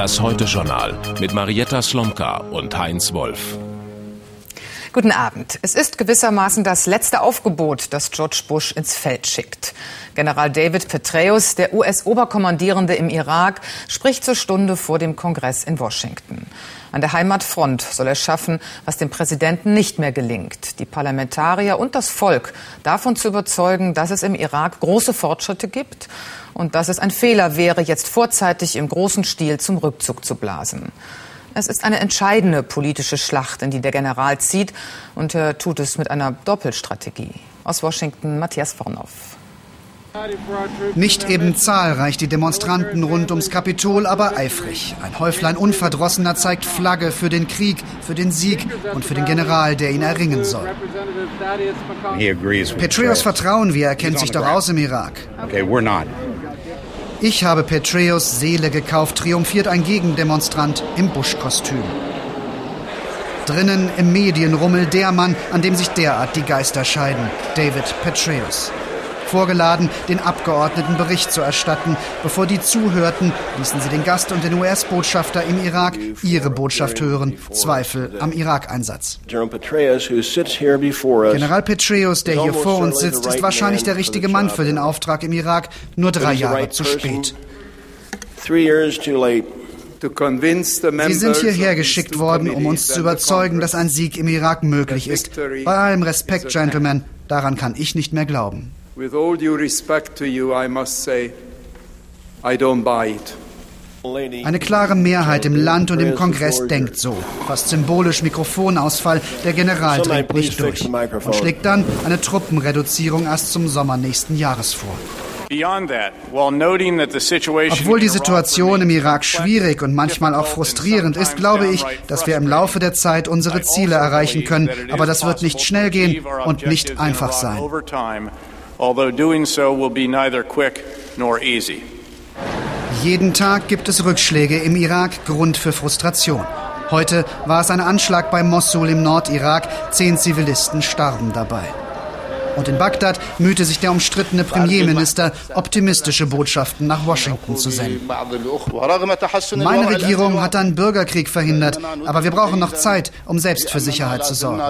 Das Heute-Journal mit Marietta Slomka und Heinz Wolf. Guten Abend. Es ist gewissermaßen das letzte Aufgebot, das George Bush ins Feld schickt. General David Petraeus, der US-Oberkommandierende im Irak, spricht zur Stunde vor dem Kongress in Washington. An der Heimatfront soll er schaffen, was dem Präsidenten nicht mehr gelingt, die Parlamentarier und das Volk davon zu überzeugen, dass es im Irak große Fortschritte gibt und dass es ein Fehler wäre, jetzt vorzeitig im großen Stil zum Rückzug zu blasen. Es ist eine entscheidende politische Schlacht, in die der General zieht, und er tut es mit einer Doppelstrategie. Aus Washington Matthias Vornoff. Nicht eben zahlreich die Demonstranten rund ums Kapitol, aber eifrig. Ein Häuflein Unverdrossener zeigt Flagge für den Krieg, für den Sieg und für den General, der ihn erringen soll. Petraeus vertrauen wir, er kennt sich doch aus im Irak. Ich habe Petraeus Seele gekauft, triumphiert ein Gegendemonstrant im Buschkostüm. Drinnen im Medienrummel der Mann, an dem sich derart die Geister scheiden, David Petraeus vorgeladen, den Abgeordneten Bericht zu erstatten. Bevor die zuhörten, ließen sie den Gast und den US-Botschafter im Irak ihre Botschaft hören. Zweifel am Irak-Einsatz. General Petraeus, der hier vor uns sitzt, ist wahrscheinlich der richtige Mann für den Auftrag im Irak, nur drei Jahre zu spät. Sie sind hierher geschickt worden, um uns zu überzeugen, dass ein Sieg im Irak möglich ist. Bei allem Respekt, Gentlemen, daran kann ich nicht mehr glauben. With all due respect to you, I must say, I don't buy it. Eine klare Mehrheit im Land und im Kongress denkt so. Fast symbolisch Mikrofonausfall, der General dreht nicht durch und schlägt dann eine Truppenreduzierung erst zum Sommer nächsten Jahres vor. Obwohl die Situation im Irak schwierig und manchmal auch frustrierend ist, glaube ich, dass wir im Laufe der Zeit unsere Ziele erreichen können. Aber das wird nicht schnell gehen und nicht einfach sein although doing so will be neither quick nor easy. Jeden Tag gibt es Rückschläge im Irak, Grund für Frustration. Heute war es ein Anschlag bei Mossul im Nordirak. Zehn Zivilisten starben dabei. Und in Bagdad mühte sich der umstrittene Premierminister, optimistische Botschaften nach Washington zu senden. Meine Regierung hat einen Bürgerkrieg verhindert, aber wir brauchen noch Zeit, um selbst für Sicherheit zu sorgen.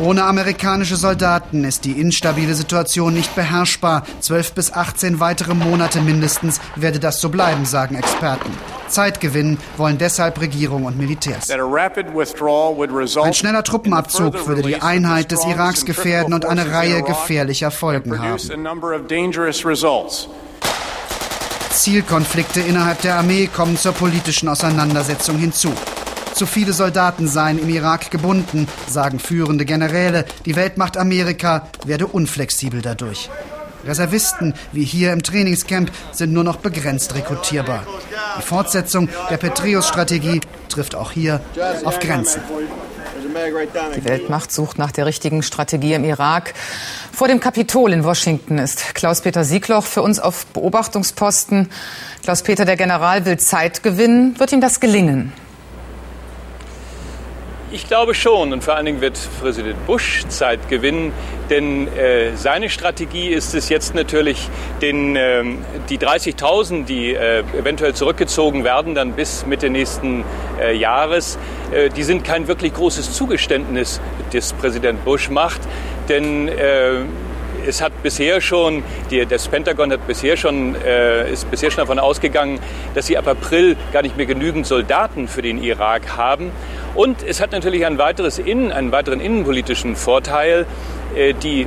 Ohne amerikanische Soldaten ist die instabile Situation nicht beherrschbar. Zwölf bis 18 weitere Monate mindestens werde das so bleiben, sagen Experten. Zeit gewinnen wollen deshalb Regierung und Militärs. Ein schneller Truppenabzug würde die Einheit des Iraks gefährden und eine Reihe gefährlicher Folgen haben. Zielkonflikte innerhalb der Armee kommen zur politischen Auseinandersetzung hinzu. Zu viele Soldaten seien im Irak gebunden, sagen führende Generäle. Die Weltmacht Amerika werde unflexibel dadurch. Reservisten, wie hier im Trainingscamp, sind nur noch begrenzt rekrutierbar. Die Fortsetzung der Petraeus-Strategie trifft auch hier auf Grenzen. Die Weltmacht sucht nach der richtigen Strategie im Irak. Vor dem Kapitol in Washington ist Klaus-Peter Siegloch für uns auf Beobachtungsposten. Klaus-Peter, der General will Zeit gewinnen. Wird ihm das gelingen? Ich glaube schon und vor allen Dingen wird Präsident Bush Zeit gewinnen, denn äh, seine Strategie ist es jetzt natürlich, den, äh, die 30.000, die äh, eventuell zurückgezogen werden, dann bis Mitte nächsten äh, Jahres, äh, die sind kein wirklich großes Zugeständnis, das Präsident Bush macht, denn äh, es hat bisher schon, die, das Pentagon hat bisher schon, äh, ist bisher schon davon ausgegangen, dass sie ab April gar nicht mehr genügend Soldaten für den Irak haben. Und es hat natürlich ein weiteres Innen, einen weiteren innenpolitischen Vorteil. Äh, die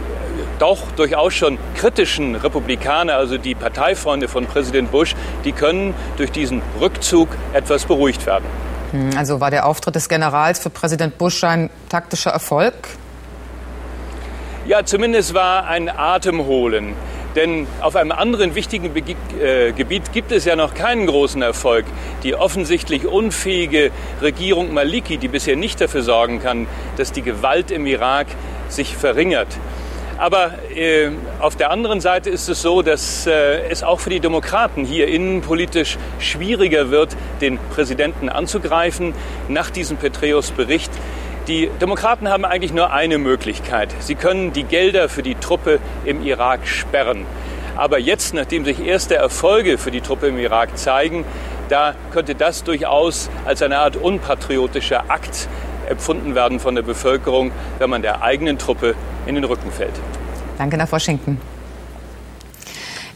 doch durchaus schon kritischen Republikaner, also die Parteifreunde von Präsident Bush, die können durch diesen Rückzug etwas beruhigt werden. Hm, also war der Auftritt des Generals für Präsident Bush ein taktischer Erfolg? Ja, zumindest war ein Atemholen. Denn auf einem anderen wichtigen Be äh, Gebiet gibt es ja noch keinen großen Erfolg. Die offensichtlich unfähige Regierung Maliki, die bisher nicht dafür sorgen kann, dass die Gewalt im Irak sich verringert. Aber äh, auf der anderen Seite ist es so, dass äh, es auch für die Demokraten hier innenpolitisch schwieriger wird, den Präsidenten anzugreifen. Nach diesem Petraeus-Bericht die Demokraten haben eigentlich nur eine Möglichkeit. Sie können die Gelder für die Truppe im Irak sperren. Aber jetzt, nachdem sich erste Erfolge für die Truppe im Irak zeigen, da könnte das durchaus als eine Art unpatriotischer Akt empfunden werden von der Bevölkerung, wenn man der eigenen Truppe in den Rücken fällt. Danke nach Washington.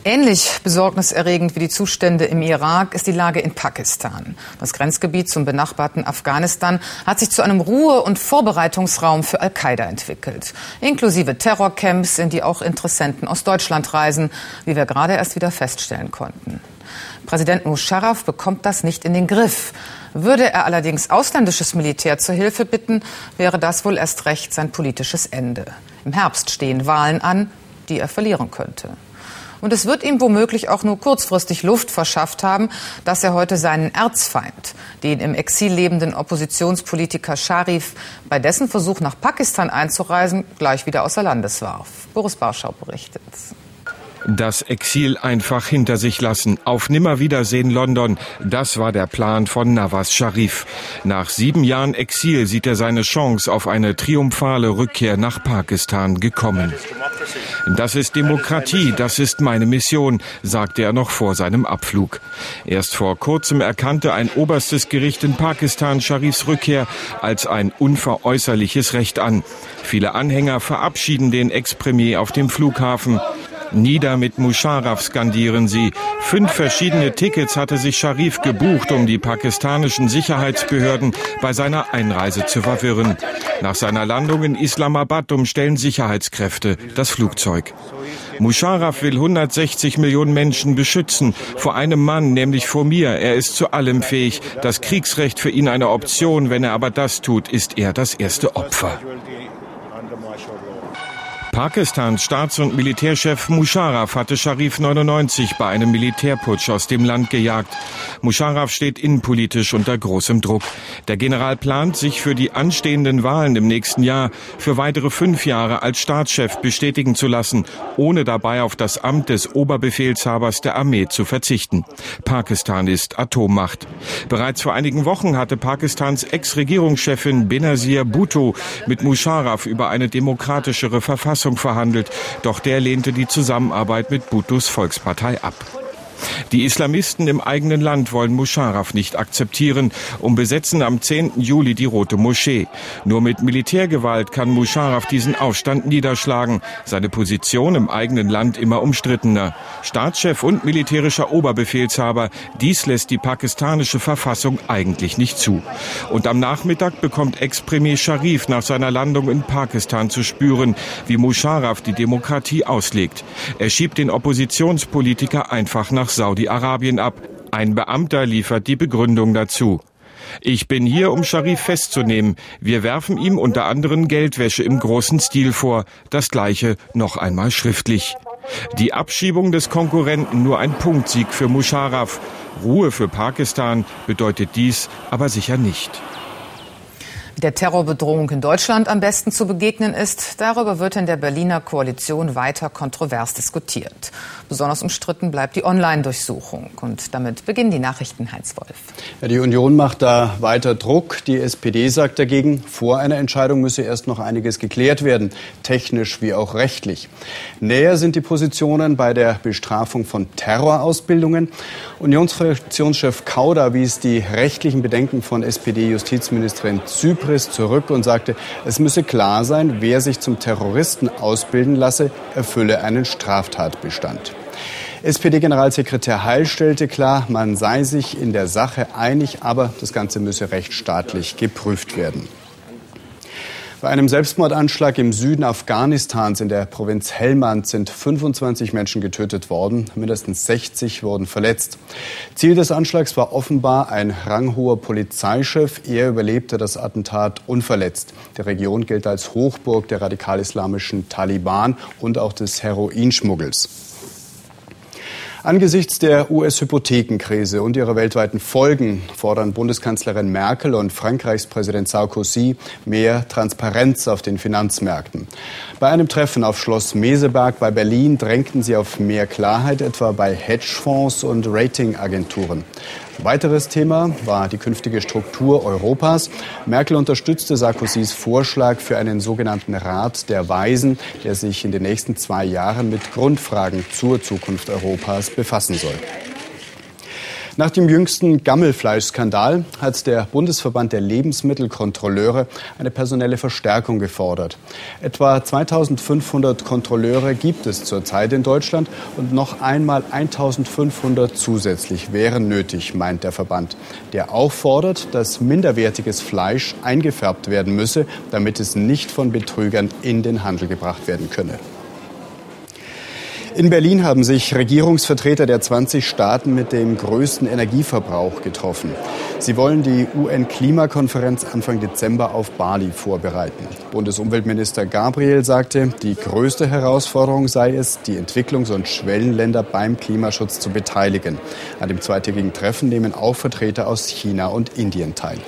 Ähnlich besorgniserregend wie die Zustände im Irak ist die Lage in Pakistan. Das Grenzgebiet zum benachbarten Afghanistan hat sich zu einem Ruhe- und Vorbereitungsraum für Al-Qaida entwickelt. Inklusive Terrorcamps, in die auch Interessenten aus Deutschland reisen, wie wir gerade erst wieder feststellen konnten. Präsident Musharraf bekommt das nicht in den Griff. Würde er allerdings ausländisches Militär zur Hilfe bitten, wäre das wohl erst recht sein politisches Ende. Im Herbst stehen Wahlen an, die er verlieren könnte. Und es wird ihm womöglich auch nur kurzfristig Luft verschafft haben, dass er heute seinen Erzfeind, den im Exil lebenden Oppositionspolitiker Sharif, bei dessen Versuch nach Pakistan einzureisen, gleich wieder außer Landes warf. Boris Barschau berichtet. Das Exil einfach hinter sich lassen. Auf Nimmerwiedersehen London. Das war der Plan von Nawaz Sharif. Nach sieben Jahren Exil sieht er seine Chance auf eine triumphale Rückkehr nach Pakistan gekommen. Das ist Demokratie, das ist meine Mission, sagte er noch vor seinem Abflug. Erst vor kurzem erkannte ein oberstes Gericht in Pakistan Sharifs Rückkehr als ein unveräußerliches Recht an. Viele Anhänger verabschieden den Ex-Premier auf dem Flughafen. Nieder mit Musharraf skandieren sie. Fünf verschiedene Tickets hatte sich Sharif gebucht, um die pakistanischen Sicherheitsbehörden bei seiner Einreise zu verwirren. Nach seiner Landung in Islamabad umstellen Sicherheitskräfte das Flugzeug. Musharraf will 160 Millionen Menschen beschützen. Vor einem Mann, nämlich vor mir. Er ist zu allem fähig. Das Kriegsrecht für ihn eine Option. Wenn er aber das tut, ist er das erste Opfer. Pakistans Staats- und Militärchef Musharraf hatte Sharif 99 bei einem Militärputsch aus dem Land gejagt. Musharraf steht innenpolitisch unter großem Druck. Der General plant, sich für die anstehenden Wahlen im nächsten Jahr für weitere fünf Jahre als Staatschef bestätigen zu lassen, ohne dabei auf das Amt des Oberbefehlshabers der Armee zu verzichten. Pakistan ist Atommacht. Bereits vor einigen Wochen hatte Pakistans Ex-Regierungschefin Benazir Bhutto mit Musharraf über eine demokratischere Verfassung Verfassung verhandelt, doch der lehnte die Zusammenarbeit mit Bhuttos Volkspartei ab. Die Islamisten im eigenen Land wollen Musharraf nicht akzeptieren und besetzen am 10. Juli die Rote Moschee. Nur mit Militärgewalt kann Musharraf diesen Aufstand niederschlagen. Seine Position im eigenen Land immer umstrittener. Staatschef und militärischer Oberbefehlshaber, dies lässt die pakistanische Verfassung eigentlich nicht zu. Und am Nachmittag bekommt Ex-Premier Sharif nach seiner Landung in Pakistan zu spüren, wie Musharraf die Demokratie auslegt. Er schiebt den Oppositionspolitiker einfach nach Saudi-Arabien ab. Ein Beamter liefert die Begründung dazu. Ich bin hier, um Sharif festzunehmen. Wir werfen ihm unter anderem Geldwäsche im großen Stil vor. Das gleiche noch einmal schriftlich. Die Abschiebung des Konkurrenten nur ein Punktsieg für Musharraf. Ruhe für Pakistan bedeutet dies aber sicher nicht. Der Terrorbedrohung in Deutschland am besten zu begegnen ist, darüber wird in der Berliner Koalition weiter kontrovers diskutiert. Besonders umstritten bleibt die Online-Durchsuchung. Und damit beginnen die Nachrichten Heinz Wolf. Ja, die Union macht da weiter Druck. Die SPD sagt dagegen, vor einer Entscheidung müsse erst noch einiges geklärt werden, technisch wie auch rechtlich. Näher sind die Positionen bei der Bestrafung von Terrorausbildungen. Unionsfraktionschef Kauder wies die rechtlichen Bedenken von SPD-Justizministerin Zypris zurück und sagte, es müsse klar sein, wer sich zum Terroristen ausbilden lasse, erfülle einen Straftatbestand. SPD-Generalsekretär Heil stellte klar, man sei sich in der Sache einig, aber das Ganze müsse rechtsstaatlich geprüft werden. Bei einem Selbstmordanschlag im Süden Afghanistans in der Provinz Helmand sind 25 Menschen getötet worden, mindestens 60 wurden verletzt. Ziel des Anschlags war offenbar ein ranghoher Polizeichef. Er überlebte das Attentat unverletzt. Die Region gilt als Hochburg der radikal-islamischen Taliban und auch des Heroinschmuggels. Angesichts der US-Hypothekenkrise und ihrer weltweiten Folgen fordern Bundeskanzlerin Merkel und Frankreichs Präsident Sarkozy mehr Transparenz auf den Finanzmärkten. Bei einem Treffen auf Schloss Meseberg bei Berlin drängten sie auf mehr Klarheit, etwa bei Hedgefonds und Ratingagenturen. Weiteres Thema war die künftige Struktur Europas. Merkel unterstützte Sarkozys Vorschlag für einen sogenannten Rat der Weisen, der sich in den nächsten zwei Jahren mit Grundfragen zur Zukunft Europas befassen soll. Nach dem jüngsten Gammelfleischskandal hat der Bundesverband der Lebensmittelkontrolleure eine personelle Verstärkung gefordert. Etwa 2500 Kontrolleure gibt es zurzeit in Deutschland und noch einmal 1500 zusätzlich wären nötig, meint der Verband, der auch fordert, dass minderwertiges Fleisch eingefärbt werden müsse, damit es nicht von Betrügern in den Handel gebracht werden könne. In Berlin haben sich Regierungsvertreter der 20 Staaten mit dem größten Energieverbrauch getroffen. Sie wollen die UN-Klimakonferenz Anfang Dezember auf Bali vorbereiten. Bundesumweltminister Gabriel sagte, die größte Herausforderung sei es, die Entwicklungs- und Schwellenländer beim Klimaschutz zu beteiligen. An dem zweitägigen Treffen nehmen auch Vertreter aus China und Indien teil.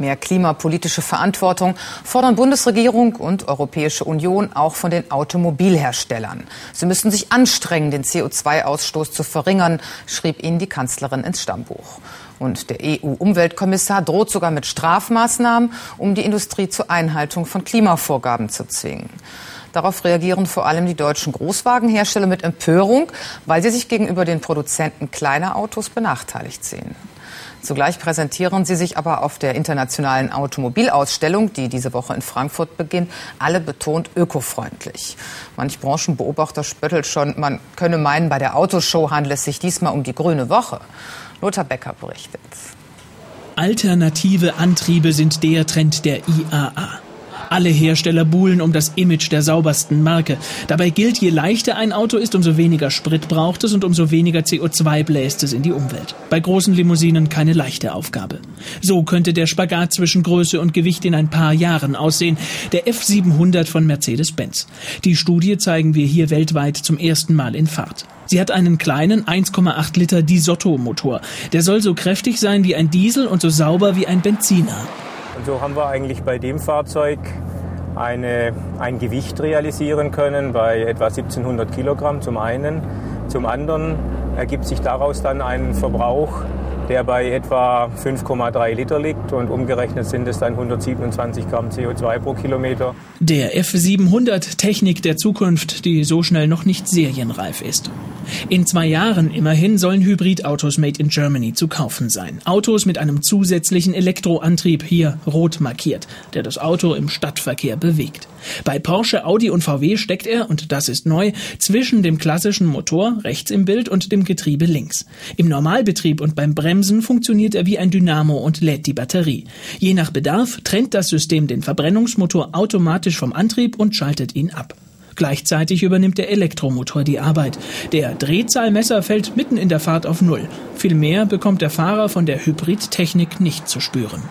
Mehr klimapolitische Verantwortung fordern Bundesregierung und Europäische Union auch von den Automobilherstellern. Sie müssen sich anstrengen, den CO2-Ausstoß zu verringern, schrieb ihnen die Kanzlerin ins Stammbuch. Und der EU-Umweltkommissar droht sogar mit Strafmaßnahmen, um die Industrie zur Einhaltung von Klimavorgaben zu zwingen. Darauf reagieren vor allem die deutschen Großwagenhersteller mit Empörung, weil sie sich gegenüber den Produzenten kleiner Autos benachteiligt sehen. Zugleich präsentieren sie sich aber auf der internationalen Automobilausstellung, die diese Woche in Frankfurt beginnt, alle betont ökofreundlich. Manch Branchenbeobachter spöttelt schon, man könne meinen, bei der Autoshow handelt es sich diesmal um die grüne Woche. Lothar Becker berichtet. Alternative Antriebe sind der Trend der IAA. Alle Hersteller buhlen um das Image der saubersten Marke. Dabei gilt, je leichter ein Auto ist, umso weniger Sprit braucht es und umso weniger CO2 bläst es in die Umwelt. Bei großen Limousinen keine leichte Aufgabe. So könnte der Spagat zwischen Größe und Gewicht in ein paar Jahren aussehen. Der F700 von Mercedes-Benz. Die Studie zeigen wir hier weltweit zum ersten Mal in Fahrt. Sie hat einen kleinen 1,8 Liter Disotto-Motor. Der soll so kräftig sein wie ein Diesel und so sauber wie ein Benziner. Und so haben wir eigentlich bei dem Fahrzeug eine, ein Gewicht realisieren können bei etwa 1700 Kilogramm zum einen. Zum anderen ergibt sich daraus dann ein Verbrauch der bei etwa 5,3 Liter liegt und umgerechnet sind es dann 127 Gramm CO2 pro Kilometer. Der F700 Technik der Zukunft, die so schnell noch nicht serienreif ist. In zwei Jahren immerhin sollen Hybridautos made in Germany zu kaufen sein. Autos mit einem zusätzlichen Elektroantrieb, hier rot markiert, der das Auto im Stadtverkehr bewegt. Bei Porsche, Audi und VW steckt er, und das ist neu, zwischen dem klassischen Motor rechts im Bild und dem Getriebe links. Im Normalbetrieb und beim Bremsen funktioniert er wie ein Dynamo und lädt die Batterie. Je nach Bedarf trennt das System den Verbrennungsmotor automatisch vom Antrieb und schaltet ihn ab. Gleichzeitig übernimmt der Elektromotor die Arbeit. Der Drehzahlmesser fällt mitten in der Fahrt auf Null. Viel mehr bekommt der Fahrer von der Hybridtechnik nicht zu spüren.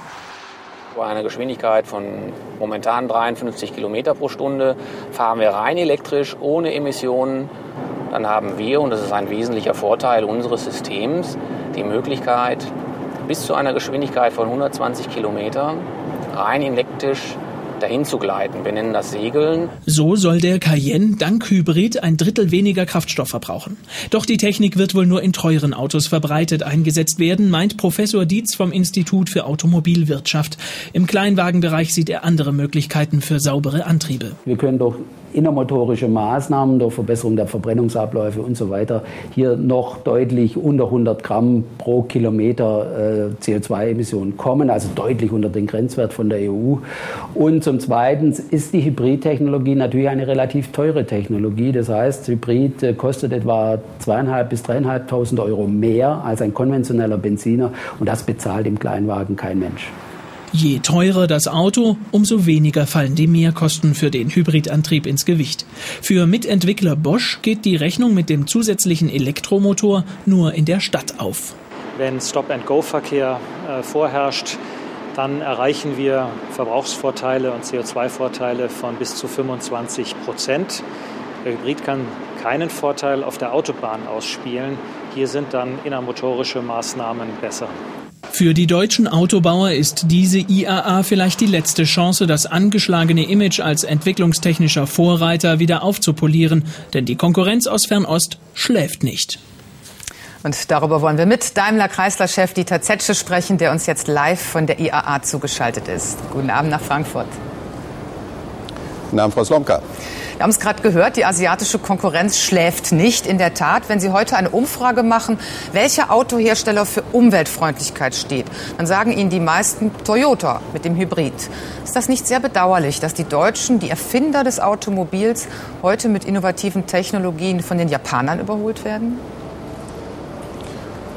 Bei einer Geschwindigkeit von momentan 53 Kilometer pro Stunde fahren wir rein elektrisch, ohne Emissionen. Dann haben wir, und das ist ein wesentlicher Vorteil unseres Systems, die Möglichkeit, bis zu einer Geschwindigkeit von 120 Kilometer rein elektrisch dahin zu gleiten. Wir nennen das Segeln. So soll der Cayenne dank Hybrid ein Drittel weniger Kraftstoff verbrauchen. Doch die Technik wird wohl nur in teuren Autos verbreitet eingesetzt werden, meint Professor Dietz vom Institut für Automobilwirtschaft. Im Kleinwagenbereich sieht er andere Möglichkeiten für saubere Antriebe. Wir können doch innermotorische Maßnahmen der Verbesserung der Verbrennungsabläufe und so weiter hier noch deutlich unter 100 Gramm pro Kilometer äh, CO2-Emissionen kommen, also deutlich unter den Grenzwert von der EU. Und zum Zweiten ist die Hybridtechnologie natürlich eine relativ teure Technologie. Das heißt, Hybrid äh, kostet etwa zweieinhalb bis dreieinhalbtausend Euro mehr als ein konventioneller Benziner und das bezahlt im Kleinwagen kein Mensch. Je teurer das Auto, umso weniger fallen die Mehrkosten für den Hybridantrieb ins Gewicht. Für Mitentwickler Bosch geht die Rechnung mit dem zusätzlichen Elektromotor nur in der Stadt auf. Wenn Stop-and-Go-Verkehr äh, vorherrscht, dann erreichen wir Verbrauchsvorteile und CO2-Vorteile von bis zu 25 Prozent. Der Hybrid kann keinen Vorteil auf der Autobahn ausspielen. Hier sind dann innermotorische Maßnahmen besser. Für die deutschen Autobauer ist diese IAA vielleicht die letzte Chance, das angeschlagene Image als entwicklungstechnischer Vorreiter wieder aufzupolieren, denn die Konkurrenz aus Fernost schläft nicht. Und darüber wollen wir mit Daimler-Chrysler-Chef Dieter Zetsche sprechen, der uns jetzt live von der IAA zugeschaltet ist. Guten Abend nach Frankfurt. Guten Abend, Frau Slomka. Wir haben es gerade gehört, die asiatische Konkurrenz schläft nicht. In der Tat, wenn Sie heute eine Umfrage machen, welcher Autohersteller für Umweltfreundlichkeit steht, dann sagen Ihnen die meisten Toyota mit dem Hybrid. Ist das nicht sehr bedauerlich, dass die Deutschen, die Erfinder des Automobils, heute mit innovativen Technologien von den Japanern überholt werden?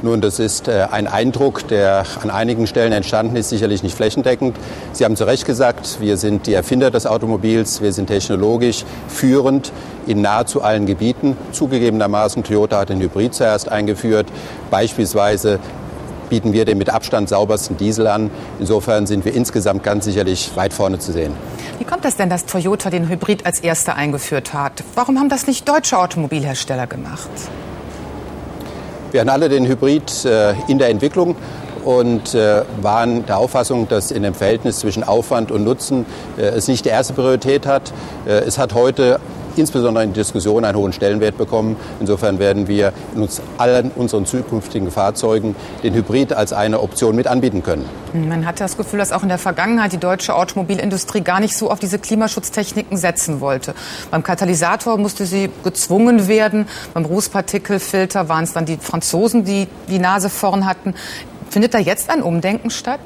Nun, das ist äh, ein Eindruck, der an einigen Stellen entstanden ist, sicherlich nicht flächendeckend. Sie haben zu Recht gesagt, wir sind die Erfinder des Automobils, wir sind technologisch führend in nahezu allen Gebieten. Zugegebenermaßen, Toyota hat den Hybrid zuerst eingeführt. Beispielsweise bieten wir den mit Abstand saubersten Diesel an. Insofern sind wir insgesamt ganz sicherlich weit vorne zu sehen. Wie kommt es denn, dass Toyota den Hybrid als erster eingeführt hat? Warum haben das nicht deutsche Automobilhersteller gemacht? Wir hatten alle den Hybrid äh, in der Entwicklung und äh, waren der Auffassung, dass in dem Verhältnis zwischen Aufwand und Nutzen äh, es nicht die erste Priorität hat. Es hat heute insbesondere in Diskussionen einen hohen Stellenwert bekommen. Insofern werden wir in uns allen unseren zukünftigen Fahrzeugen den Hybrid als eine Option mit anbieten können. Man hat das Gefühl, dass auch in der Vergangenheit die deutsche Automobilindustrie gar nicht so auf diese Klimaschutztechniken setzen wollte. Beim Katalysator musste sie gezwungen werden. Beim Rußpartikelfilter waren es dann die Franzosen, die die Nase vorn hatten. Findet da jetzt ein Umdenken statt?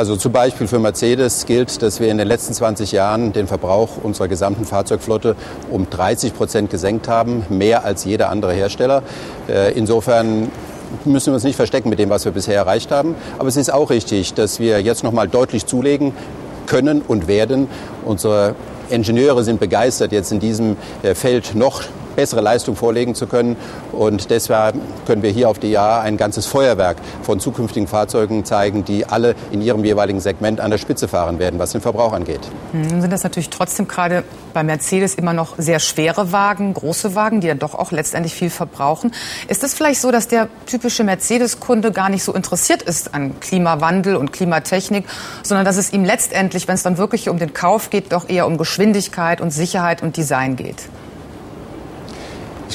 Also zum Beispiel für Mercedes gilt, dass wir in den letzten 20 Jahren den Verbrauch unserer gesamten Fahrzeugflotte um 30 Prozent gesenkt haben, mehr als jeder andere Hersteller. Äh, insofern müssen wir uns nicht verstecken mit dem, was wir bisher erreicht haben. Aber es ist auch richtig, dass wir jetzt noch mal deutlich zulegen können und werden. Unsere Ingenieure sind begeistert, jetzt in diesem äh, Feld noch bessere Leistung vorlegen zu können. Und deshalb können wir hier auf die Jahr ein ganzes Feuerwerk von zukünftigen Fahrzeugen zeigen, die alle in ihrem jeweiligen Segment an der Spitze fahren werden, was den Verbrauch angeht. Nun hm, sind das natürlich trotzdem gerade bei Mercedes immer noch sehr schwere Wagen, große Wagen, die dann doch auch letztendlich viel verbrauchen. Ist es vielleicht so, dass der typische Mercedes-Kunde gar nicht so interessiert ist an Klimawandel und Klimatechnik, sondern dass es ihm letztendlich, wenn es dann wirklich um den Kauf geht, doch eher um Geschwindigkeit und Sicherheit und Design geht?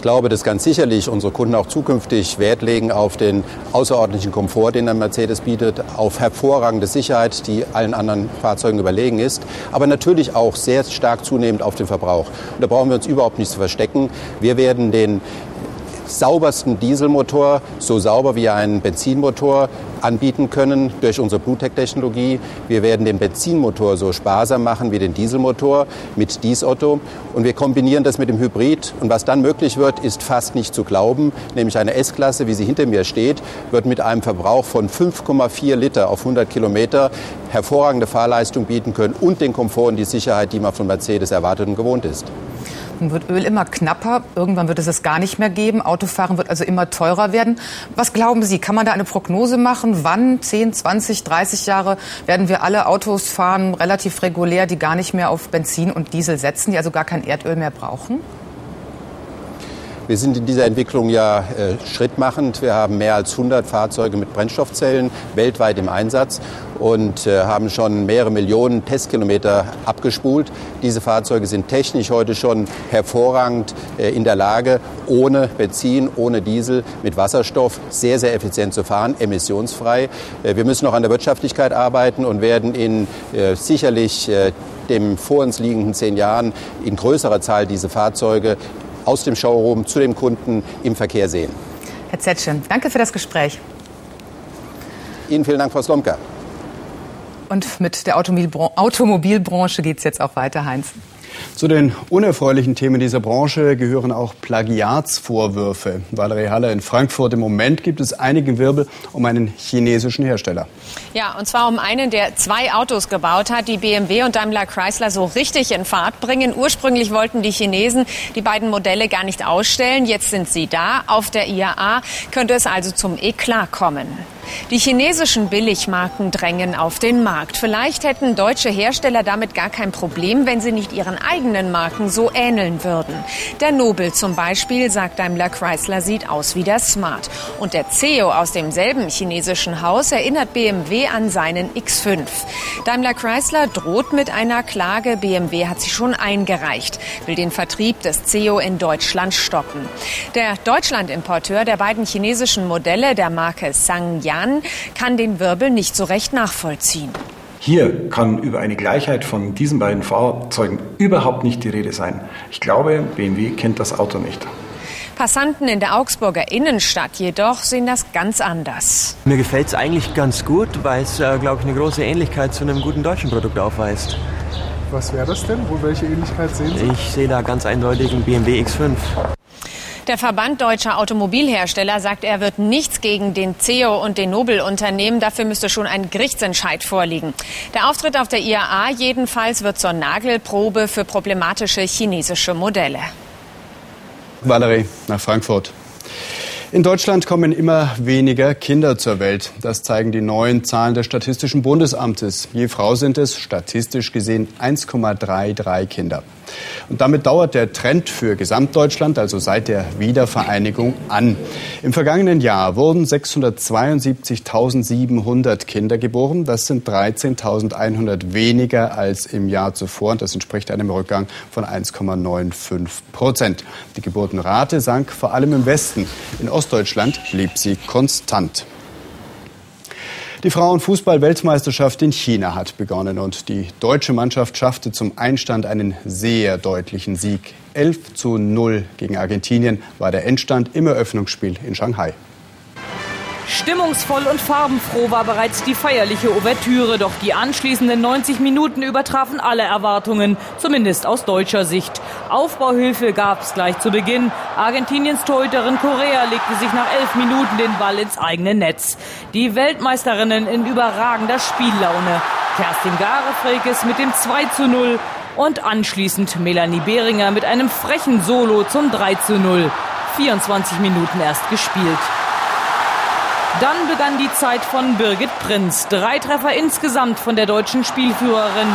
Ich glaube, dass ganz sicherlich unsere Kunden auch zukünftig Wert legen auf den außerordentlichen Komfort, den der Mercedes bietet, auf hervorragende Sicherheit, die allen anderen Fahrzeugen überlegen ist, aber natürlich auch sehr stark zunehmend auf den Verbrauch. Und da brauchen wir uns überhaupt nicht zu verstecken. Wir werden den saubersten Dieselmotor, so sauber wie ein Benzinmotor, anbieten können durch unsere BlueTech-Technologie. Wir werden den Benzinmotor so sparsam machen wie den Dieselmotor mit Diesotto. Und wir kombinieren das mit dem Hybrid. Und was dann möglich wird, ist fast nicht zu glauben. Nämlich eine S-Klasse, wie sie hinter mir steht, wird mit einem Verbrauch von 5,4 Liter auf 100 Kilometer hervorragende Fahrleistung bieten können und den Komfort und die Sicherheit, die man von Mercedes erwartet und gewohnt ist. Dann wird Öl immer knapper. Irgendwann wird es es gar nicht mehr geben. Autofahren wird also immer teurer werden. Was glauben Sie? Kann man da eine Prognose machen? Wann, 10, 20, 30 Jahre, werden wir alle Autos fahren, relativ regulär, die gar nicht mehr auf Benzin und Diesel setzen, die also gar kein Erdöl mehr brauchen? Wir sind in dieser Entwicklung ja äh, schrittmachend. Wir haben mehr als 100 Fahrzeuge mit Brennstoffzellen weltweit im Einsatz und äh, haben schon mehrere Millionen Testkilometer abgespult. Diese Fahrzeuge sind technisch heute schon hervorragend äh, in der Lage, ohne Benzin, ohne Diesel, mit Wasserstoff sehr, sehr effizient zu fahren, emissionsfrei. Äh, wir müssen noch an der Wirtschaftlichkeit arbeiten und werden in äh, sicherlich äh, dem vor uns liegenden zehn Jahren in größerer Zahl diese Fahrzeuge aus dem Showroom zu dem Kunden im Verkehr sehen. Herr Zetschen, danke für das Gespräch. Ihnen vielen Dank, Frau Slomka. Und mit der Automobilbranche geht es jetzt auch weiter, Heinz. Zu den unerfreulichen Themen dieser Branche gehören auch Plagiatsvorwürfe. Valerie Haller in Frankfurt. Im Moment gibt es einige Wirbel um einen chinesischen Hersteller. Ja, und zwar um einen, der zwei Autos gebaut hat, die BMW und Daimler Chrysler so richtig in Fahrt bringen. Ursprünglich wollten die Chinesen die beiden Modelle gar nicht ausstellen. Jetzt sind sie da. Auf der IAA könnte es also zum Eklat kommen. Die chinesischen Billigmarken drängen auf den Markt. Vielleicht hätten deutsche Hersteller damit gar kein Problem, wenn sie nicht ihren eigenen Marken so ähneln würden. Der Nobel zum Beispiel, sagt Daimler Chrysler, sieht aus wie der Smart. Und der CEO aus demselben chinesischen Haus erinnert BMW an seinen X5. Daimler Chrysler droht mit einer Klage. BMW hat sie schon eingereicht, will den Vertrieb des CEO in Deutschland stoppen. Der Deutschland-Importeur der beiden chinesischen Modelle der Marke Sangyan kann den Wirbel nicht so recht nachvollziehen. Hier kann über eine Gleichheit von diesen beiden Fahrzeugen überhaupt nicht die Rede sein. Ich glaube, BMW kennt das Auto nicht. Passanten in der Augsburger Innenstadt jedoch sehen das ganz anders. Mir gefällt es eigentlich ganz gut, weil es, äh, glaube ich, eine große Ähnlichkeit zu einem guten deutschen Produkt aufweist. Was wäre das denn? Wo, welche Ähnlichkeit sehen Sie? Ich sehe da ganz eindeutig einen BMW X5. Der Verband deutscher Automobilhersteller sagt, er wird nichts gegen den CEO und den Nobel unternehmen. Dafür müsste schon ein Gerichtsentscheid vorliegen. Der Auftritt auf der IAA jedenfalls wird zur Nagelprobe für problematische chinesische Modelle. Valerie nach Frankfurt. In Deutschland kommen immer weniger Kinder zur Welt. Das zeigen die neuen Zahlen des Statistischen Bundesamtes. Je Frau sind es statistisch gesehen 1,33 Kinder. Und damit dauert der Trend für Gesamtdeutschland, also seit der Wiedervereinigung, an. Im vergangenen Jahr wurden 672.700 Kinder geboren. Das sind 13.100 weniger als im Jahr zuvor. Und das entspricht einem Rückgang von 1,95 Prozent. Die Geburtenrate sank vor allem im Westen. In Ostdeutschland blieb sie konstant. Die Frauenfußball-Weltmeisterschaft in China hat begonnen und die deutsche Mannschaft schaffte zum Einstand einen sehr deutlichen Sieg. 11 zu 0 gegen Argentinien war der Endstand im Eröffnungsspiel in Shanghai. Stimmungsvoll und farbenfroh war bereits die feierliche Ouvertüre, doch die anschließenden 90 Minuten übertrafen alle Erwartungen, zumindest aus deutscher Sicht. Aufbauhilfe gab es gleich zu Beginn. Argentiniens Torhüterin Korea legte sich nach elf Minuten den Ball ins eigene Netz. Die Weltmeisterinnen in überragender Spiellaune. Kerstin Garefrekes mit dem 2 zu 0 und anschließend Melanie Behringer mit einem frechen Solo zum 3 zu 0. 24 Minuten erst gespielt. Dann begann die Zeit von Birgit Prinz. Drei Treffer insgesamt von der deutschen Spielführerin.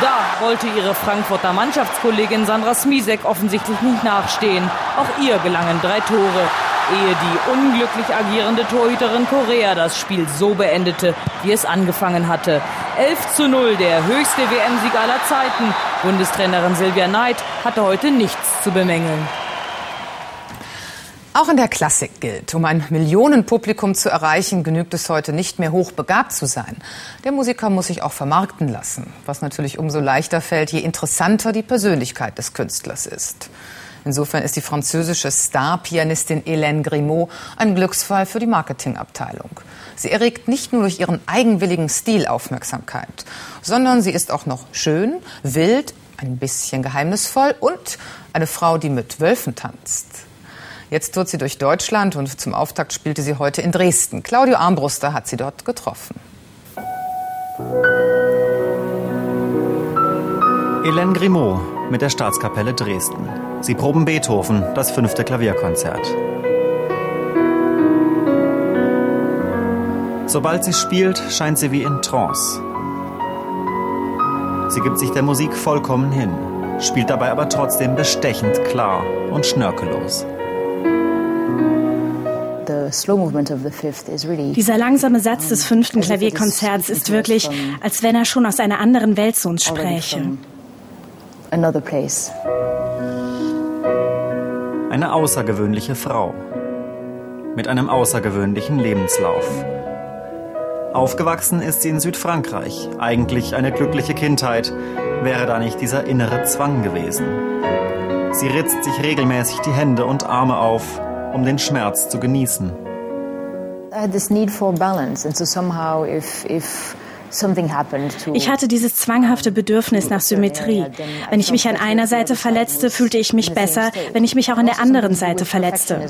Da wollte ihre Frankfurter Mannschaftskollegin Sandra Smisek offensichtlich nicht nachstehen. Auch ihr gelangen drei Tore, ehe die unglücklich agierende Torhüterin Korea das Spiel so beendete, wie es angefangen hatte. 11 zu 0, der höchste WM-Sieg aller Zeiten. Bundestrainerin Silvia Neid hatte heute nichts zu bemängeln. Auch in der Klassik gilt, um ein Millionenpublikum zu erreichen, genügt es heute nicht mehr hochbegabt zu sein. Der Musiker muss sich auch vermarkten lassen, was natürlich umso leichter fällt, je interessanter die Persönlichkeit des Künstlers ist. Insofern ist die französische Star-Pianistin Hélène Grimaud ein Glücksfall für die Marketingabteilung. Sie erregt nicht nur durch ihren eigenwilligen Stil Aufmerksamkeit, sondern sie ist auch noch schön, wild, ein bisschen geheimnisvoll und eine Frau, die mit Wölfen tanzt. Jetzt tourt sie durch Deutschland und zum Auftakt spielte sie heute in Dresden. Claudio Armbruster hat sie dort getroffen. Hélène Grimaud mit der Staatskapelle Dresden. Sie proben Beethoven, das fünfte Klavierkonzert. Sobald sie spielt, scheint sie wie in Trance. Sie gibt sich der Musik vollkommen hin, spielt dabei aber trotzdem bestechend klar und schnörkellos. Dieser langsame Satz des fünften Klavierkonzerts ist wirklich, als wenn er schon aus einer anderen Welt zu uns spräche. Eine außergewöhnliche Frau mit einem außergewöhnlichen Lebenslauf. Aufgewachsen ist sie in Südfrankreich, eigentlich eine glückliche Kindheit, wäre da nicht dieser innere Zwang gewesen. Sie ritzt sich regelmäßig die Hände und Arme auf, um den Schmerz zu genießen. Ich hatte dieses zwanghafte Bedürfnis nach Symmetrie. Wenn ich mich an einer Seite verletzte, fühlte ich mich besser, wenn ich mich auch an der anderen Seite verletzte.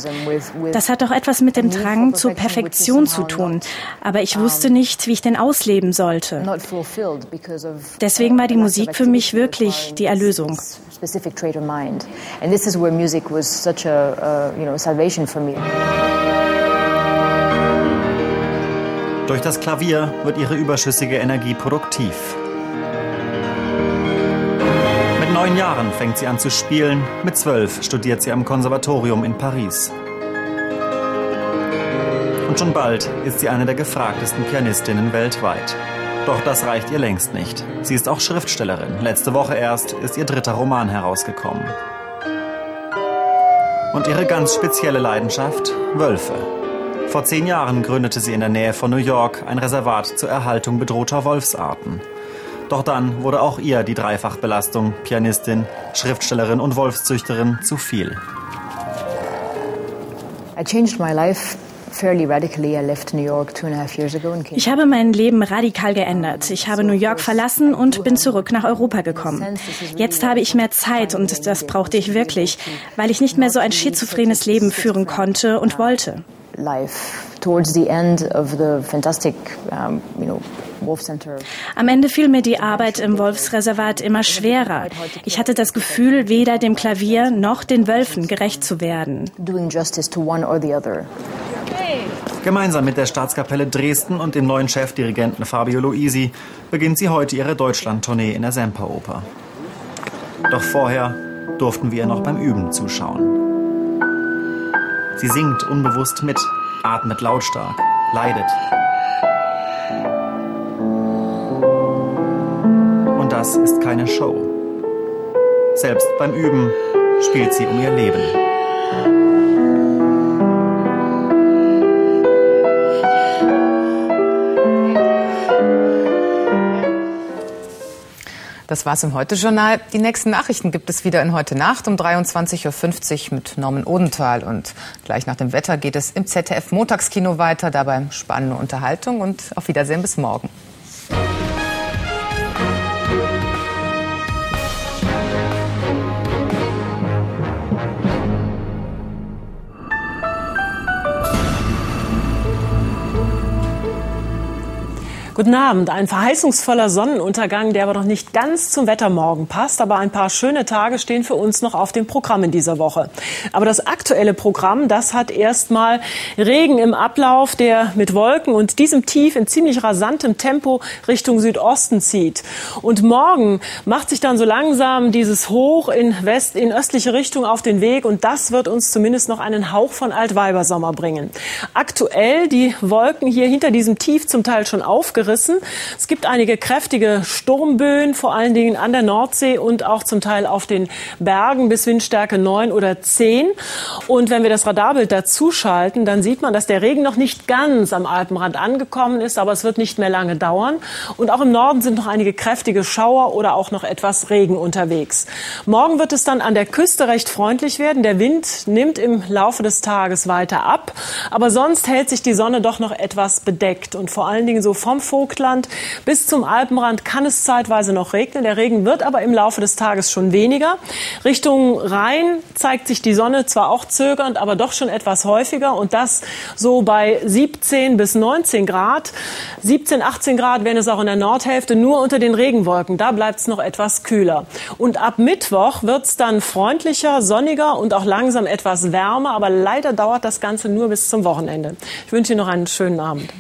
Das hat doch etwas mit dem Drang zur Perfektion zu tun. Aber ich wusste nicht, wie ich den ausleben sollte. Deswegen war die Musik für mich wirklich die Erlösung. specific trait of mind. And this is where music was such a, uh, you know, salvation for me. Durch das Klavier wird ihre überschüssige Energie produktiv. Mit neun Jahren fängt sie an zu spielen, mit zwölf studiert sie am Konservatorium in Paris. Und schon bald ist sie eine der gefragtesten Pianistinnen weltweit. Doch das reicht ihr längst nicht. Sie ist auch Schriftstellerin. Letzte Woche erst ist ihr dritter Roman herausgekommen. Und ihre ganz spezielle Leidenschaft? Wölfe. Vor zehn Jahren gründete sie in der Nähe von New York ein Reservat zur Erhaltung bedrohter Wolfsarten. Doch dann wurde auch ihr die Dreifachbelastung, Pianistin, Schriftstellerin und Wolfszüchterin, zu viel. I changed my life ich habe mein Leben radikal geändert. Ich habe New York verlassen und bin zurück nach Europa gekommen. Jetzt habe ich mehr Zeit und das brauchte ich wirklich, weil ich nicht mehr so ein schizophrenes Leben führen konnte und wollte. Am Ende fiel mir die Arbeit im Wolfsreservat immer schwerer. Ich hatte das Gefühl, weder dem Klavier noch den Wölfen gerecht zu werden. Gemeinsam mit der Staatskapelle Dresden und dem neuen Chefdirigenten Fabio Luisi beginnt sie heute ihre Deutschlandtournee in der Semperoper. Doch vorher durften wir ihr noch beim Üben zuschauen. Sie singt unbewusst mit, atmet lautstark, leidet. Das ist keine Show. Selbst beim Üben spielt sie um ihr Leben. Das war's im Heute-Journal. Die nächsten Nachrichten gibt es wieder in Heute Nacht um 23.50 Uhr mit Norman Odenthal. Und gleich nach dem Wetter geht es im ZDF Montagskino weiter. Dabei spannende Unterhaltung und auf Wiedersehen bis morgen. Guten Abend. Ein verheißungsvoller Sonnenuntergang, der aber noch nicht ganz zum Wettermorgen passt. Aber ein paar schöne Tage stehen für uns noch auf dem Programm in dieser Woche. Aber das aktuelle Programm, das hat erstmal Regen im Ablauf, der mit Wolken und diesem Tief in ziemlich rasantem Tempo Richtung Südosten zieht. Und morgen macht sich dann so langsam dieses Hoch in West, in östliche Richtung auf den Weg. Und das wird uns zumindest noch einen Hauch von Altweibersommer bringen. Aktuell die Wolken hier hinter diesem Tief zum Teil schon aufgerissen gerissen. Es gibt einige kräftige Sturmböen, vor allen Dingen an der Nordsee und auch zum Teil auf den Bergen bis Windstärke 9 oder 10. Und wenn wir das Radarbild dazu schalten, dann sieht man, dass der Regen noch nicht ganz am Alpenrand angekommen ist, aber es wird nicht mehr lange dauern. Und auch im Norden sind noch einige kräftige Schauer oder auch noch etwas Regen unterwegs. Morgen wird es dann an der Küste recht freundlich werden. Der Wind nimmt im Laufe des Tages weiter ab, aber sonst hält sich die Sonne doch noch etwas bedeckt und vor allen Dingen so vom Vogtland bis zum Alpenrand kann es zeitweise noch regnen. Der Regen wird aber im Laufe des Tages schon weniger. Richtung Rhein zeigt sich die Sonne zwar auch zögernd, aber doch schon etwas häufiger und das so bei 17 bis 19 Grad. 17, 18 Grad werden es auch in der Nordhälfte, nur unter den Regenwolken. Da bleibt es noch etwas kühler. Und ab Mittwoch wird es dann freundlicher, sonniger und auch langsam etwas wärmer. Aber leider dauert das Ganze nur bis zum Wochenende. Ich wünsche Ihnen noch einen schönen Abend.